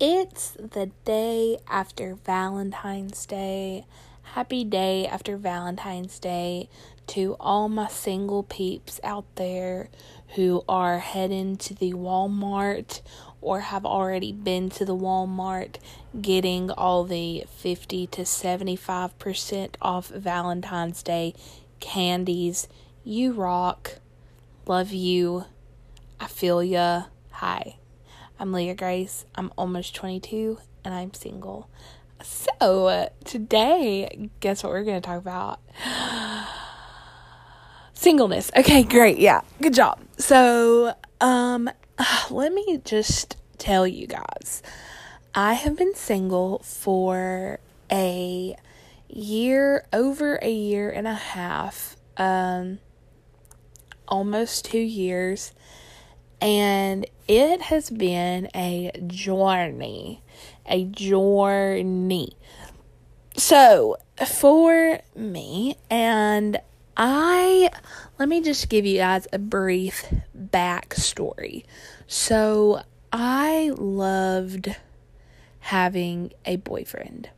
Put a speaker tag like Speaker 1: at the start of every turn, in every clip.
Speaker 1: It's the day after Valentine's Day. Happy day after Valentine's Day to all my single peeps out there who are heading to the Walmart or have already been to the Walmart getting all the 50 to 75% off Valentine's Day candies. You rock. Love you. I feel ya. Hi. I'm Leah Grace. I'm almost 22 and I'm single. So, today, guess what we're going to talk about? Singleness. Okay, great. Yeah. Good job. So, um let me just tell you guys. I have been single for a year, over a year and a half. Um almost 2 years and it has been a journey. A journey. So, for me, and I, let me just give you guys a brief backstory. So, I loved having a boyfriend.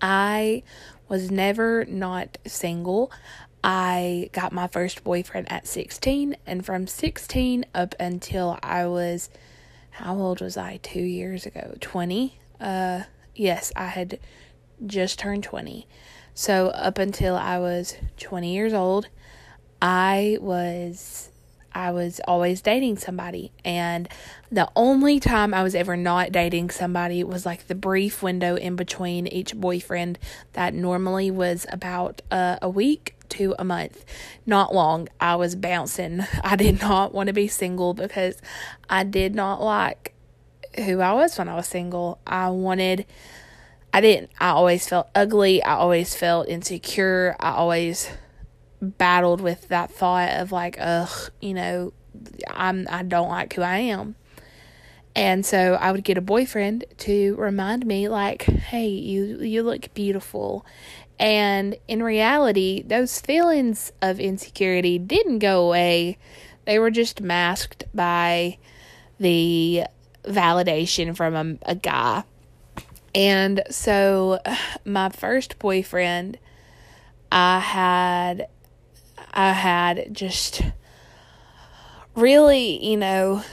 Speaker 1: I was never not single. I got my first boyfriend at 16, and from 16 up until I was, how old was I? Two years ago? 20? Uh, yes, I had just turned 20. So, up until I was 20 years old, I was I was always dating somebody. And the only time I was ever not dating somebody was like the brief window in between each boyfriend that normally was about uh, a week to a month. Not long. I was bouncing. I did not want to be single because I did not like who I was when I was single. I wanted. I didn't. I always felt ugly. I always felt insecure. I always battled with that thought of like, ugh, you know, I'm I don't like who I am. And so I would get a boyfriend to remind me like, hey, you you look beautiful. And in reality, those feelings of insecurity didn't go away. They were just masked by the validation from a, a guy. And so my first boyfriend I had I had just really, you know,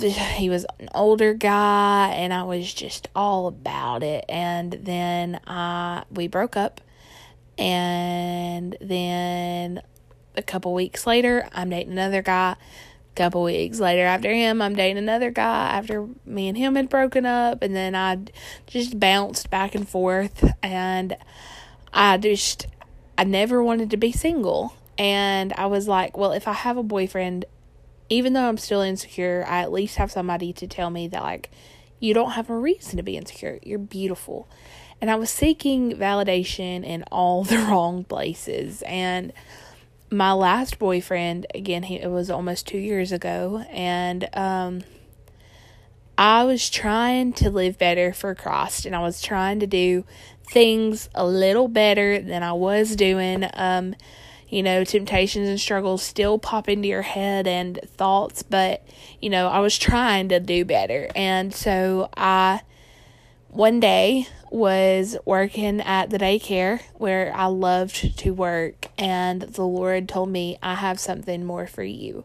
Speaker 1: he was an older guy and I was just all about it. And then uh, we broke up. And then a couple weeks later, I'm dating another guy. A couple weeks later, after him, I'm dating another guy after me and him had broken up. And then I just bounced back and forth. And I just, I never wanted to be single. And I was like, well, if I have a boyfriend, even though I'm still insecure, I at least have somebody to tell me that, like, you don't have a reason to be insecure. You're beautiful. And I was seeking validation in all the wrong places. And my last boyfriend, again, he, it was almost two years ago. And, um, I was trying to live better for Christ and I was trying to do things a little better than I was doing. Um, you know, temptations and struggles still pop into your head and thoughts, but, you know, I was trying to do better. And so I, one day, was working at the daycare where I loved to work, and the Lord told me, I have something more for you.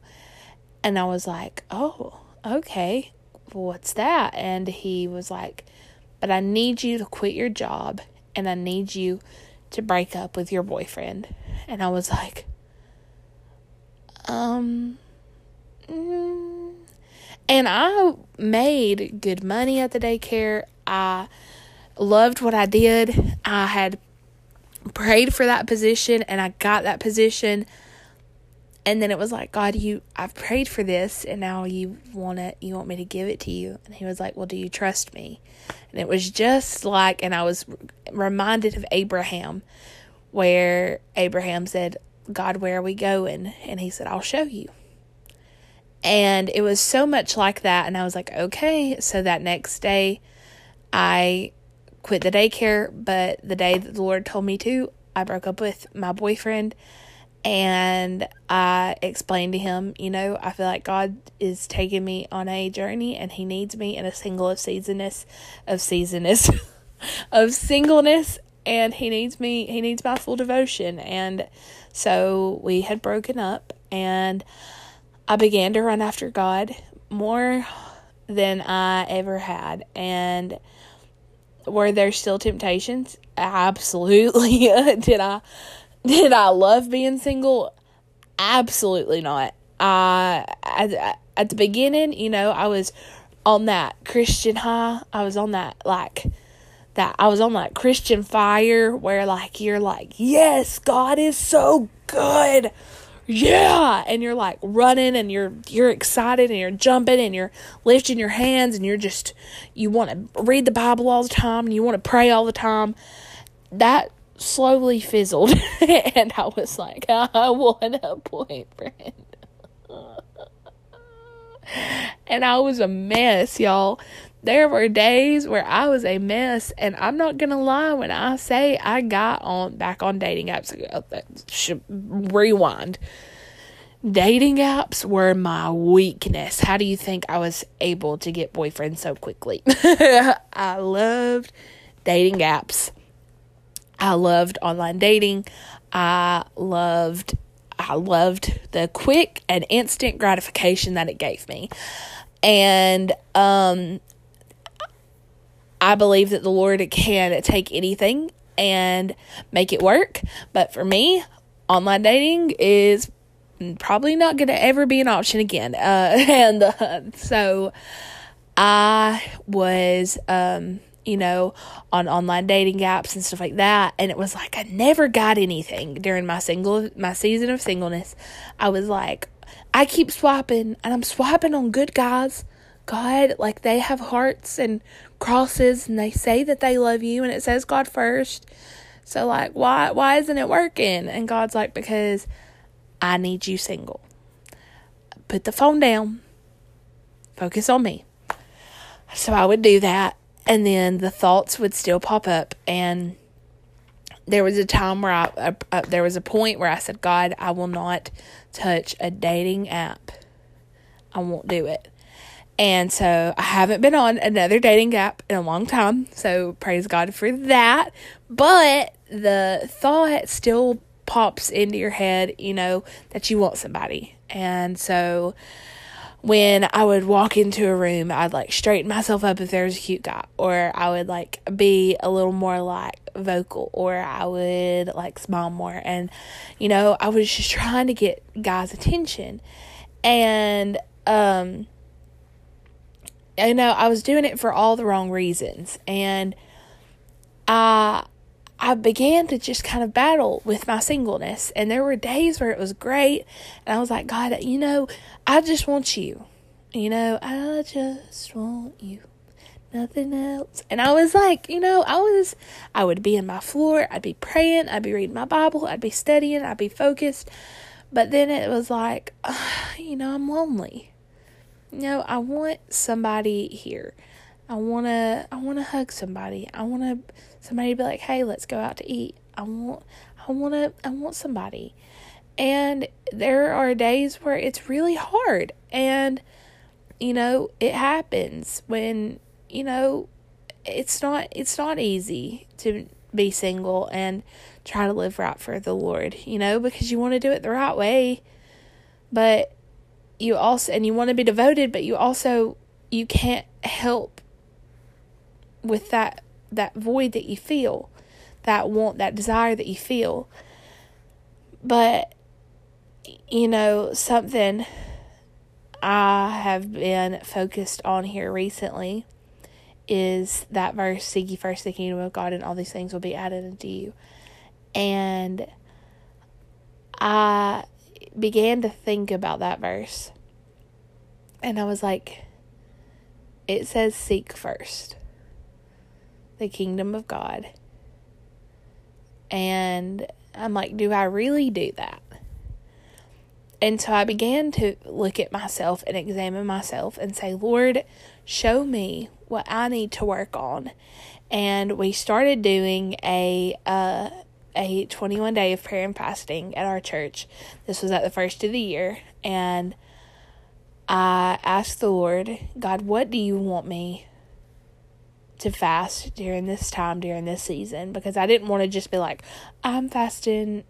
Speaker 1: And I was like, oh, okay, what's that? And he was like, but I need you to quit your job and I need you to break up with your boyfriend. And I was like, um, mm. and I made good money at the daycare. I loved what I did. I had prayed for that position and I got that position. And then it was like, God, you I've prayed for this and now you want it you want me to give it to you. And he was like, "Well, do you trust me?" And it was just like and I was reminded of Abraham where Abraham said, God, where are we going? And he said, I'll show you. And it was so much like that. And I was like, okay. So that next day, I quit the daycare. But the day that the Lord told me to, I broke up with my boyfriend. And I explained to him, you know, I feel like God is taking me on a journey and he needs me in a single of seasonness of seasonness of singleness and he needs me he needs my full devotion and so we had broken up and I began to run after God more than I ever had. And were there still temptations? Absolutely. Did I did I love being single? Absolutely not. I, at, at the beginning you know I was on that Christian high. I was on that like that I was on like Christian fire where like you're like, yes, God is so good. Yeah, and you're like running and you're you're excited and you're jumping and you're lifting your hands and you're just you want to read the Bible all the time and you want to pray all the time. That slowly fizzled and I was like, I want a boyfriend. and I was a mess, y'all there were days where I was a mess, and I'm not gonna lie when I say I got on back on dating apps. Rewind. Dating apps were my weakness. How do you think I was able to get boyfriends so quickly? I loved dating apps. I loved online dating. I loved I loved the quick and instant gratification that it gave me. And um I believe that the Lord can take anything and make it work. But for me, online dating is probably not going to ever be an option again. Uh, and uh, so I was, um, you know, on online dating apps and stuff like that. And it was like I never got anything during my single my season of singleness. I was like, I keep swiping and I'm swiping on good guys. God, like they have hearts and crosses and they say that they love you and it says God first. So like why why isn't it working? And God's like because I need you single. Put the phone down. Focus on me. So I would do that and then the thoughts would still pop up and there was a time where I uh, uh, there was a point where I said, "God, I will not touch a dating app. I won't do it." And so I haven't been on another dating app in a long time. So praise God for that. But the thought still pops into your head, you know, that you want somebody. And so when I would walk into a room, I'd like straighten myself up if there was a cute guy, or I would like be a little more like vocal, or I would like smile more. And, you know, I was just trying to get guys' attention. And, um, you know, I was doing it for all the wrong reasons. And I I began to just kind of battle with my singleness. And there were days where it was great. And I was like, God, you know, I just want you. You know, I just want you. Nothing else. And I was like, you know, I was, I would be in my floor. I'd be praying. I'd be reading my Bible. I'd be studying. I'd be focused. But then it was like, uh, you know, I'm lonely. Know, I want somebody here. I want to I want to hug somebody. I want to somebody to be like, "Hey, let's go out to eat." I want I want to I want somebody. And there are days where it's really hard and you know, it happens when you know it's not it's not easy to be single and try to live right for the Lord, you know, because you want to do it the right way. But you also and you want to be devoted but you also you can't help with that that void that you feel that want that desire that you feel. But you know something i have been focused on here recently is that verse seek ye first the kingdom of god and all these things will be added unto you. And i began to think about that verse. And I was like, it says seek first the kingdom of God. And I'm like, do I really do that? And so I began to look at myself and examine myself and say, Lord, show me what I need to work on. And we started doing a uh, a 21 day of prayer and fasting at our church. This was at the first of the year. And I asked the Lord, God, what do you want me to fast during this time, during this season? Because I didn't want to just be like, I'm fasting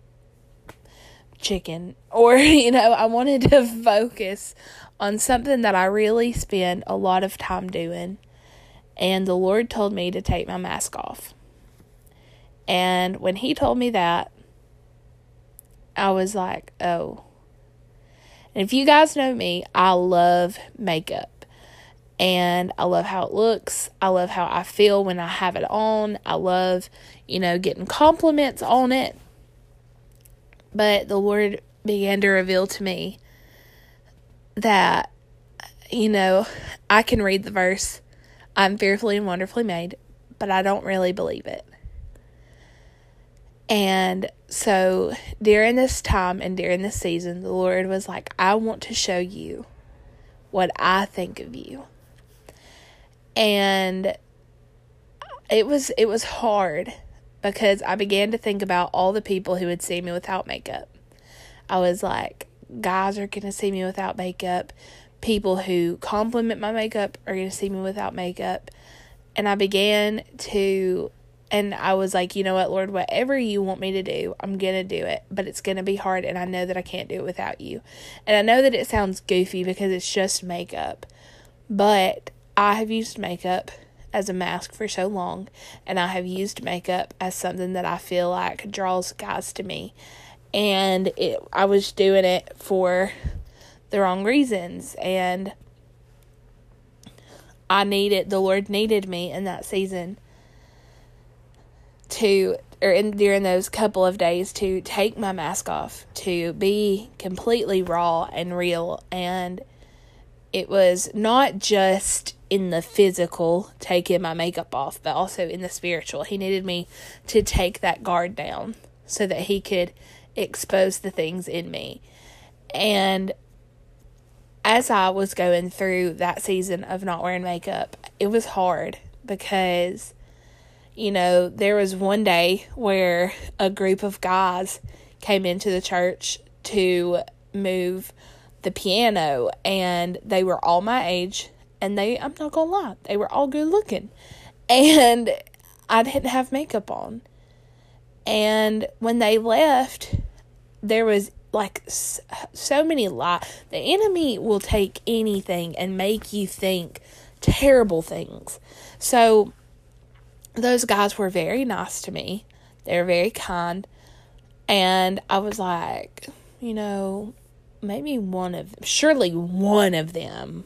Speaker 1: chicken. Or, you know, I wanted to focus on something that I really spend a lot of time doing. And the Lord told me to take my mask off. And when He told me that, I was like, oh. And if you guys know me, I love makeup. And I love how it looks. I love how I feel when I have it on. I love, you know, getting compliments on it. But the Lord began to reveal to me that, you know, I can read the verse, I'm fearfully and wonderfully made, but I don't really believe it. And so during this time and during this season, the Lord was like, I want to show you what I think of you. And it was it was hard because I began to think about all the people who would see me without makeup. I was like, guys are going to see me without makeup. People who compliment my makeup are going to see me without makeup. And I began to, and I was like, you know what, Lord, whatever you want me to do, I'm going to do it. But it's going to be hard, and I know that I can't do it without you. And I know that it sounds goofy because it's just makeup. But I have used makeup as a mask for so long, and I have used makeup as something that I feel like draws guys to me. And it, I was doing it for the wrong reasons, and I needed the Lord needed me in that season to or in during those couple of days to take my mask off, to be completely raw and real and it was not just in the physical, taking my makeup off, but also in the spiritual. He needed me to take that guard down so that he could expose the things in me. And as I was going through that season of not wearing makeup, it was hard because, you know, there was one day where a group of guys came into the church to move the piano and they were all my age and they I'm not gonna lie, they were all good looking. And I didn't have makeup on. And when they left, there was like so many lies. The enemy will take anything and make you think terrible things. So those guys were very nice to me. They were very kind. And I was like, you know, maybe one of them, surely one of them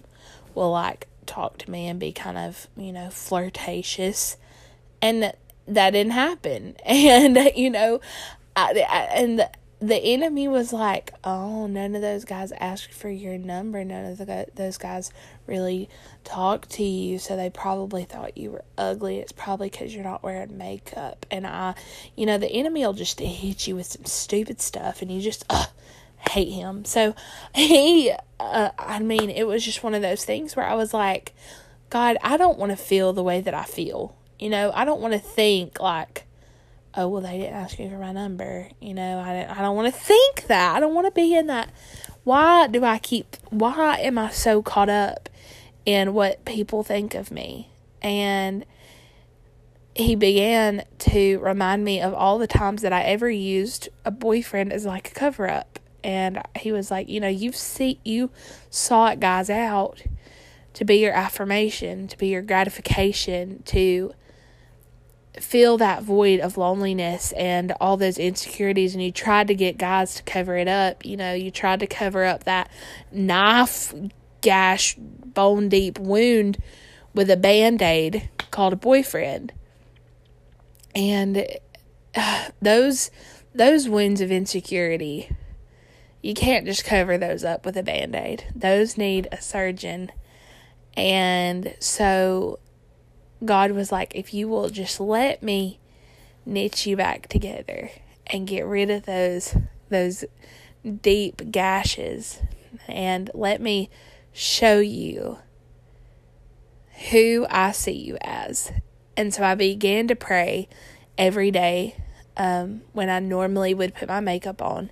Speaker 1: will like talk to me and be kind of, you know, flirtatious. And that didn't happen. And, you know, I, I, and the, enemy was like, oh, none of those guys asked for your number. None of the, those guys really talked to you. So they probably thought you were ugly. It's probably because you're not wearing makeup. And I, you know, the enemy will just hit you with some stupid stuff and you just, uh, hate him. So he, uh, I mean, it was just one of those things where I was like, God, I don't want to feel the way that I feel. You know, I don't want to think like, oh, well, they didn't ask me for my number. You know, I, I don't want to think that. I don't want to be in that. Why do I keep, why am I so caught up in what people think of me? And he began to remind me of all the times that I ever used a boyfriend as like a cover up and he was like, you know, you've see you sought guys out to be your affirmation, to be your gratification, to fill that void of loneliness and all those insecurities and you tried to get guys to cover it up, you know, you tried to cover up that knife gash bone deep wound with a band-aid called a boyfriend. And uh, those those wounds of insecurity you can't just cover those up with a band aid. Those need a surgeon. And so God was like, if you will just let me knit you back together and get rid of those those deep gashes and let me show you who I see you as. And so I began to pray every day um, when I normally would put my makeup on,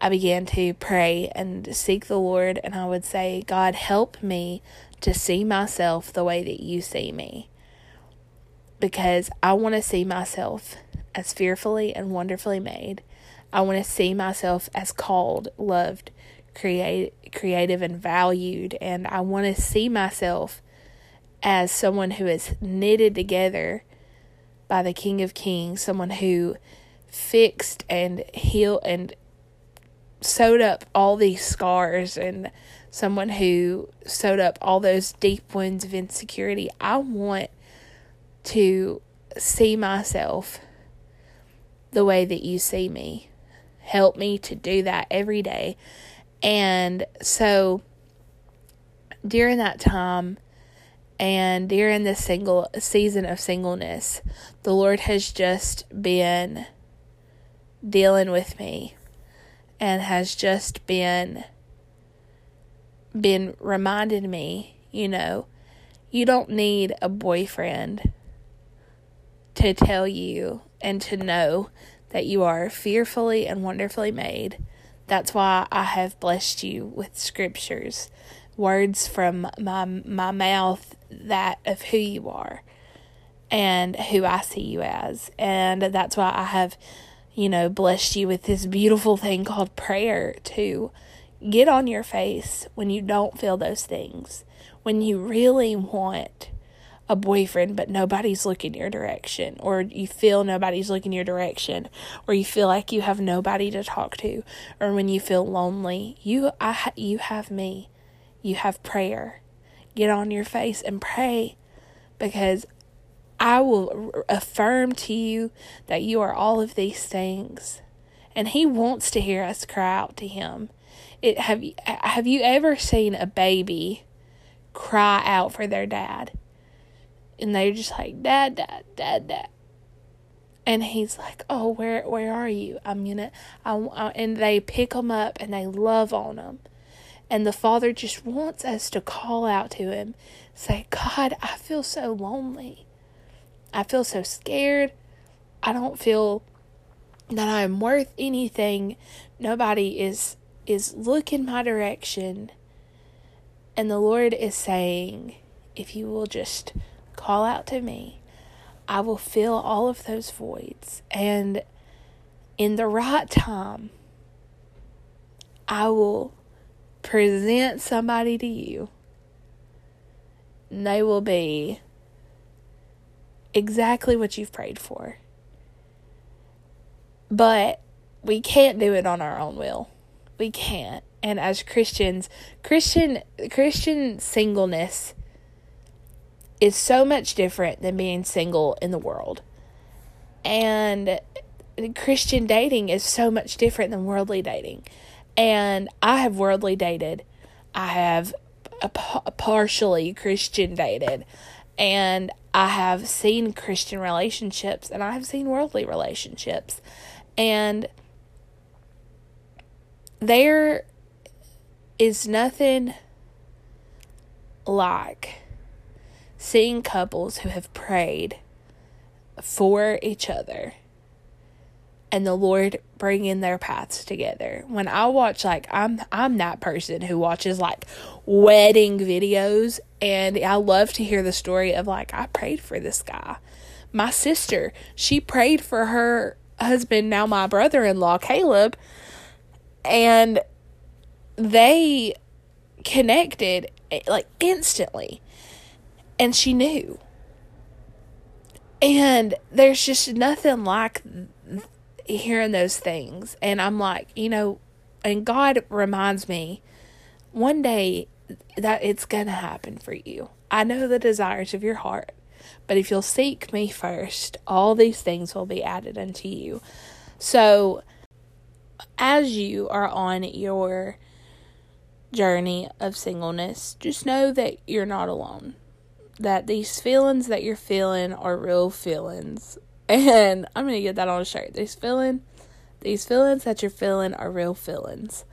Speaker 1: I began to pray and seek the Lord, and I would say, God, help me to see myself the way that you see me. Because I want to see myself as fearfully and wonderfully made. I want to see myself as called, loved, create, creative, and valued. And I want to see myself as someone who is knitted together by the King of Kings, someone who fixed and healed and sewed up all these scars and someone who sewed up all those deep wounds of insecurity. I want to see myself the way that you see me. Help me to do that every day. And so during that time, and during this single season of singleness, the Lord has just been dealing with me and has just been been reminding me, you know, you don't need a boyfriend to tell you and to know that you are fearfully and wonderfully made. That's why I have blessed you with scriptures, words from my my mouth that of who you are and who I see you as. And that's why I have, you know, blessed you with this beautiful thing called prayer to get on your face when you don't feel those things. When you really want a boyfriend but nobody's looking your direction or you feel nobody's looking your direction or you feel like you have nobody to talk to or when you feel lonely you I you have me you have prayer get on your face and pray because I will affirm to you that you are all of these things. And he wants to hear us cry out to him. It have have you ever seen a baby cry out for their dad? And they're just like dad dad dad dad. And he's like, "Oh, where where are you? I'm gonna." I, I, and they pick them up and they love on them. And the Father just wants us to call out to Him, say, God, I feel so lonely. I feel so scared. I don't feel that I am worth anything. Nobody is is looking my direction. And the Lord is saying, if you will just call out to me, I will fill all of those voids. And in the right time, I will present somebody to you, And they will be exactly what you've prayed for. But we can't do it on our own will. We can't. And as Christians, Christian Christian singleness is so much different than being single in the world. And Christian dating is so much different than worldly dating. And I have worldly dated. I have a, partially Christian dated. And I have seen Christian relationships and I have seen worldly relationships. And there is nothing like seeing couples who have prayed for each other and the Lord bringing their paths together. When I watch like I'm I'm that person who watches like wedding videos and I love to hear the story of like I prayed for this guy. My sister, she prayed for her husband, now my brother-in-law Caleb, and they connected eh, like instantly. And she knew. And there's just nothing like hearing those things. And I'm like, you know, and God reminds me one day that it's going to happen for you. I know the desires of your heart, but if you'll seek me first, all these things will be added unto you. So, as you are on your journey of singleness, just know that you're not alone. That these feelings that you're feeling are real feelings. And I'm to get that on a shirt. These feeling these feelings that you're feeling are real feelings.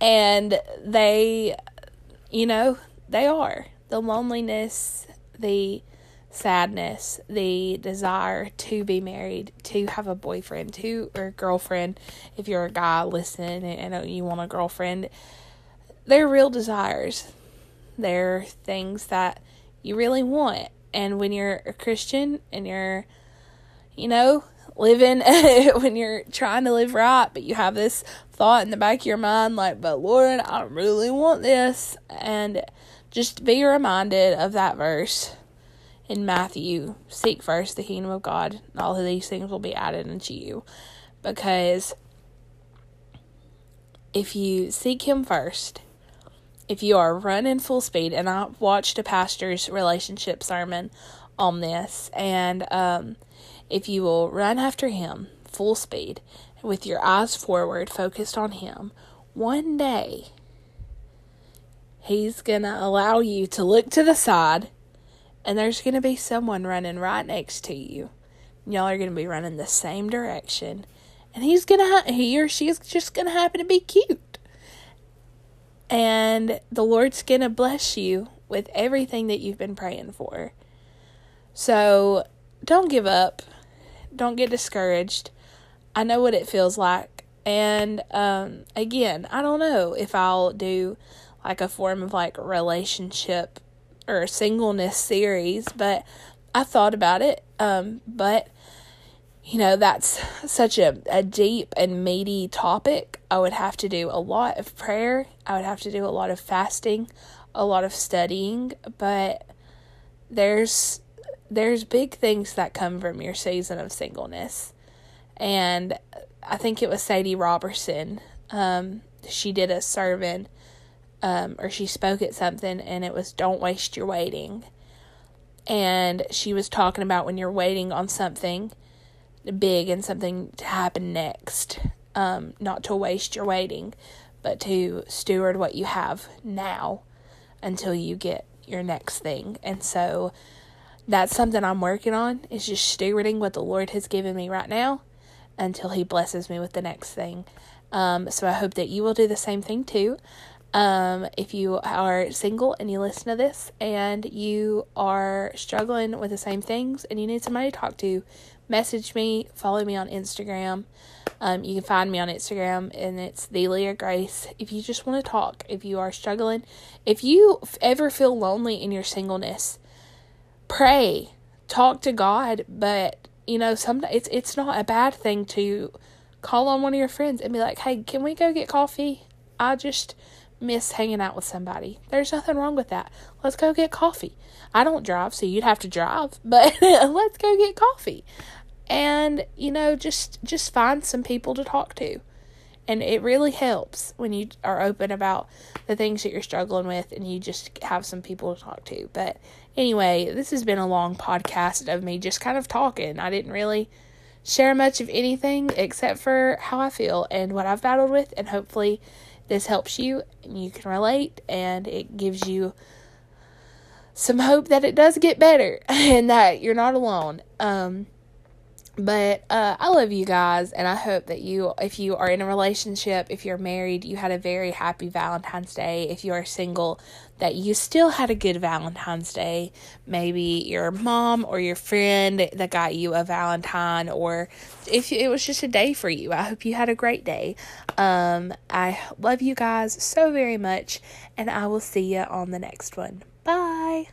Speaker 1: And they you know, they are. The loneliness, the sadness, the desire to be married, to have a boyfriend, to or girlfriend, if you're a guy listening and you want a girlfriend, they're real desires. They're things that you really want. And when you're a Christian and you're, you know, living when you're trying to live right, but you have this thought in the back of your mind, like, but Lord, I really want this. And just be reminded of that verse in Matthew, seek first the kingdom of God, and all of these things will be added unto you. Because if you seek Him first, if you are running full speed, and I watched a pastor's relationship sermon on this, and um, if you will run after Him full speed, with your eyes forward, focused on Him, one day He's going to allow you to look to the side and there's going to be someone running right next to you. Y'all are going to be running the same direction. And he's going to, he or she's just going to happen to be cute. And the Lord's going to bless you with everything that you've been praying for. So don't give up. Don't get discouraged. I know what it feels like. And um, again, I don't know if I'll do like a form of like relationship or singleness series, but I thought about it. Um, but you know, that's such a, a deep and meaty topic. I would have to do a lot of prayer. I would have to do a lot of fasting, a lot of studying, but there's there's big things that come from your season of singleness. And I think it was Sadie Robertson. Um, she did a sermon um, or she spoke at something and it was don't waste your waiting. And she was talking about when you're waiting on something big and something to happen next, um, not to waste your waiting, but to steward what you have now until you get your next thing. And so that's something I'm working on is just stewarding what the Lord has given me right now until he blesses me with the next thing. Um, so I hope that you will do the same thing too. Um, if you are single and you listen to this and you are struggling with the same things and you need somebody to talk to, message me, follow me on Instagram. Um, you can find me on Instagram and it's the Leah Grace. If you just want to talk, if you are struggling, if you ever feel lonely in your singleness, pray, talk to God. But you know, some it's it's not a bad thing to call on one of your friends and be like, "Hey, can we go get coffee?" I just miss hanging out with somebody. There's nothing wrong with that. Let's go get coffee. I don't drive, so you'd have to drive, but let's go get coffee. And, you know, just just find some people to talk to. And it really helps when you are open about the things that you're struggling with and you just have some people to talk to. But anyway, this has been a long podcast of me just kind of talking. I didn't really share much of anything except for how I feel and what I've battled with and hopefully this helps you and you can relate and it gives you some hope that it does get better and that you're not alone. Um, but uh, I love you guys, and I hope that you, if you are in a relationship, if you're married, you had a very happy Valentine's Day. If you are single, that you still had a good Valentine's Day. Maybe your mom or your friend that got you a Valentine, or if it was just a day for you. I hope you had a great day. Um, I love you guys so very much, and I will see you on the next one. Bye.